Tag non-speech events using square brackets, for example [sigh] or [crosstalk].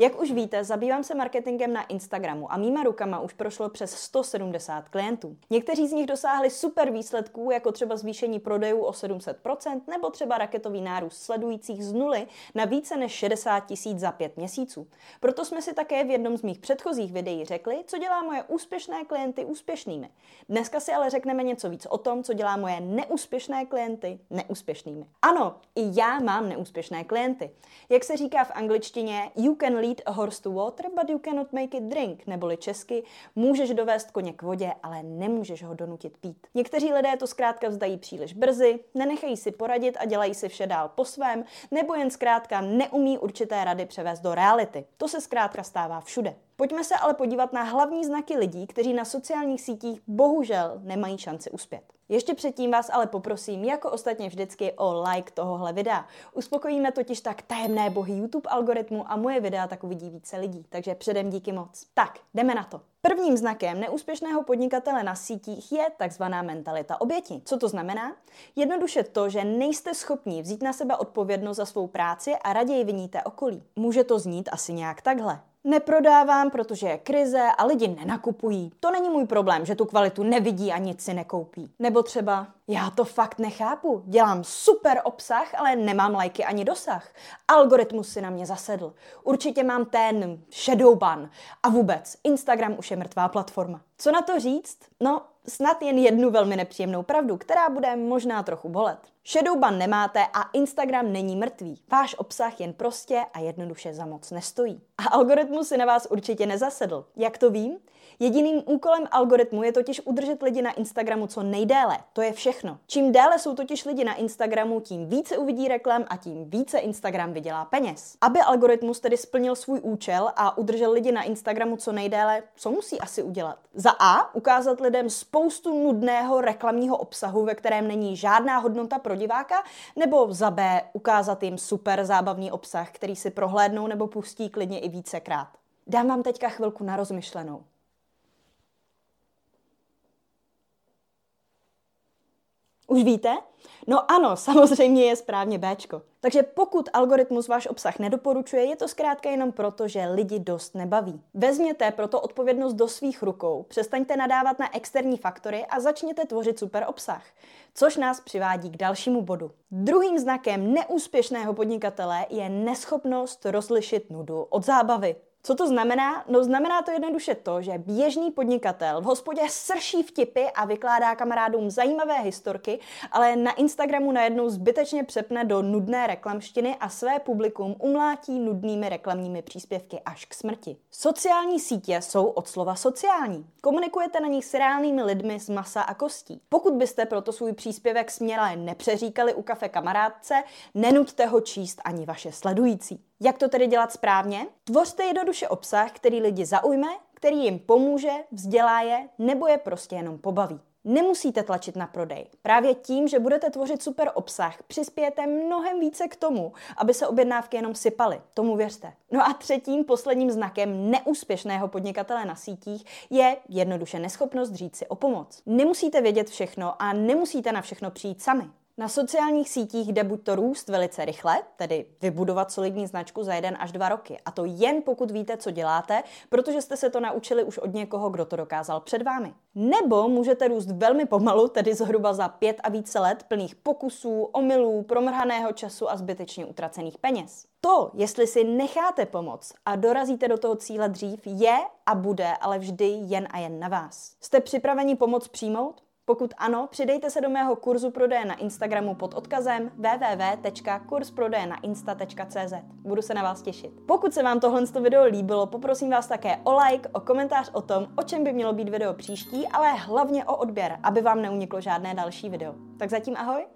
Jak už víte, zabývám se marketingem na Instagramu a mýma rukama už prošlo přes 170 klientů. Někteří z nich dosáhli super výsledků, jako třeba zvýšení prodejů o 700% nebo třeba raketový nárůst sledujících z nuly na více než 60 tisíc za pět měsíců. Proto jsme si také v jednom z mých předchozích videí řekli, co dělá moje úspěšné klienty úspěšnými. Dneska si ale řekneme něco víc o tom, co dělá moje neúspěšné klienty neúspěšnými. Ano, i já mám neúspěšné klienty. Jak se říká v angličtině, you can lead lead a horse to water, but you cannot make it drink, neboli česky, můžeš dovést koně k vodě, ale nemůžeš ho donutit pít. Někteří lidé to zkrátka vzdají příliš brzy, nenechají si poradit a dělají si vše dál po svém, nebo jen zkrátka neumí určité rady převést do reality. To se zkrátka stává všude. Pojďme se ale podívat na hlavní znaky lidí, kteří na sociálních sítích bohužel nemají šanci uspět. Ještě předtím vás ale poprosím, jako ostatně vždycky, o like tohohle videa. Uspokojíme totiž tak tajemné bohy YouTube algoritmu a moje videa tak uvidí více lidí, takže předem díky moc. Tak, jdeme na to. Prvním znakem neúspěšného podnikatele na sítích je takzvaná mentalita oběti. Co to znamená? Jednoduše to, že nejste schopni vzít na sebe odpovědnost za svou práci a raději viníte okolí. Může to znít asi nějak takhle. Neprodávám, protože je krize a lidi nenakupují. To není můj problém, že tu kvalitu nevidí a nic si nekoupí. Nebo třeba, já to fakt nechápu. Dělám super obsah, ale nemám lajky ani dosah. Algoritmus si na mě zasedl. Určitě mám ten shadow ban. A vůbec, Instagram už je mrtvá platforma. Co na to říct? No, snad jen jednu velmi nepříjemnou pravdu, která bude možná trochu bolet. Shadowban nemáte a Instagram není mrtvý. Váš obsah jen prostě a jednoduše za moc nestojí. A algoritmus si na vás určitě nezasedl. Jak to vím? Jediným úkolem algoritmu je totiž udržet lidi na Instagramu co nejdéle. To je všechno. Čím déle jsou totiž lidi na Instagramu, tím více uvidí reklam a tím více Instagram vydělá peněz. Aby algoritmus tedy splnil svůj účel a udržel lidi na Instagramu co nejdéle, co musí asi udělat? Za A ukázat lidem spoustu nudného reklamního obsahu, ve kterém není žádná hodnota pro diváka, nebo za B ukázat jim super zábavný obsah, který si prohlédnou nebo pustí klidně i vícekrát. Dám vám teďka chvilku na rozmyšlenou. Už víte? No ano, [laughs] samozřejmě je správně Bčko. Takže pokud algoritmus váš obsah nedoporučuje, je to zkrátka jenom proto, že lidi dost nebaví. Vezměte proto odpovědnost do svých rukou, přestaňte nadávat na externí faktory a začněte tvořit super obsah. Což nás přivádí k dalšímu bodu. Druhým znakem neúspěšného podnikatele je neschopnost rozlišit nudu od zábavy. Co to znamená? No znamená to jednoduše to, že běžný podnikatel v hospodě srší vtipy a vykládá kamarádům zajímavé historky, ale na Instagramu najednou zbytečně přepne do nudné reklamštiny a své publikum umlátí nudnými reklamními příspěvky až k smrti. Sociální sítě jsou od slova sociální. Komunikujete na nich s reálnými lidmi z masa a kostí. Pokud byste proto svůj příspěvek směle nepřeříkali u kafe kamarádce, nenuďte ho číst ani vaše sledující. Jak to tedy dělat správně? Tvořte jednoduše obsah, který lidi zaujme, který jim pomůže, vzdělá je nebo je prostě jenom pobaví. Nemusíte tlačit na prodej. Právě tím, že budete tvořit super obsah, přispějete mnohem více k tomu, aby se objednávky jenom sypaly. Tomu věřte. No a třetím posledním znakem neúspěšného podnikatele na sítích je jednoduše neschopnost říct si o pomoc. Nemusíte vědět všechno a nemusíte na všechno přijít sami. Na sociálních sítích jde buď to růst velice rychle, tedy vybudovat solidní značku za jeden až dva roky. A to jen pokud víte, co děláte, protože jste se to naučili už od někoho, kdo to dokázal před vámi. Nebo můžete růst velmi pomalu, tedy zhruba za pět a více let plných pokusů, omylů, promrhaného času a zbytečně utracených peněz. To, jestli si necháte pomoct a dorazíte do toho cíle dřív, je a bude ale vždy jen a jen na vás. Jste připraveni pomoc přijmout? Pokud ano, přidejte se do mého kurzu prodeje na Instagramu pod odkazem www.kursprodejnainsta.cz. Budu se na vás těšit. Pokud se vám tohle video líbilo, poprosím vás také o like, o komentář o tom, o čem by mělo být video příští, ale hlavně o odběr, aby vám neuniklo žádné další video. Tak zatím ahoj!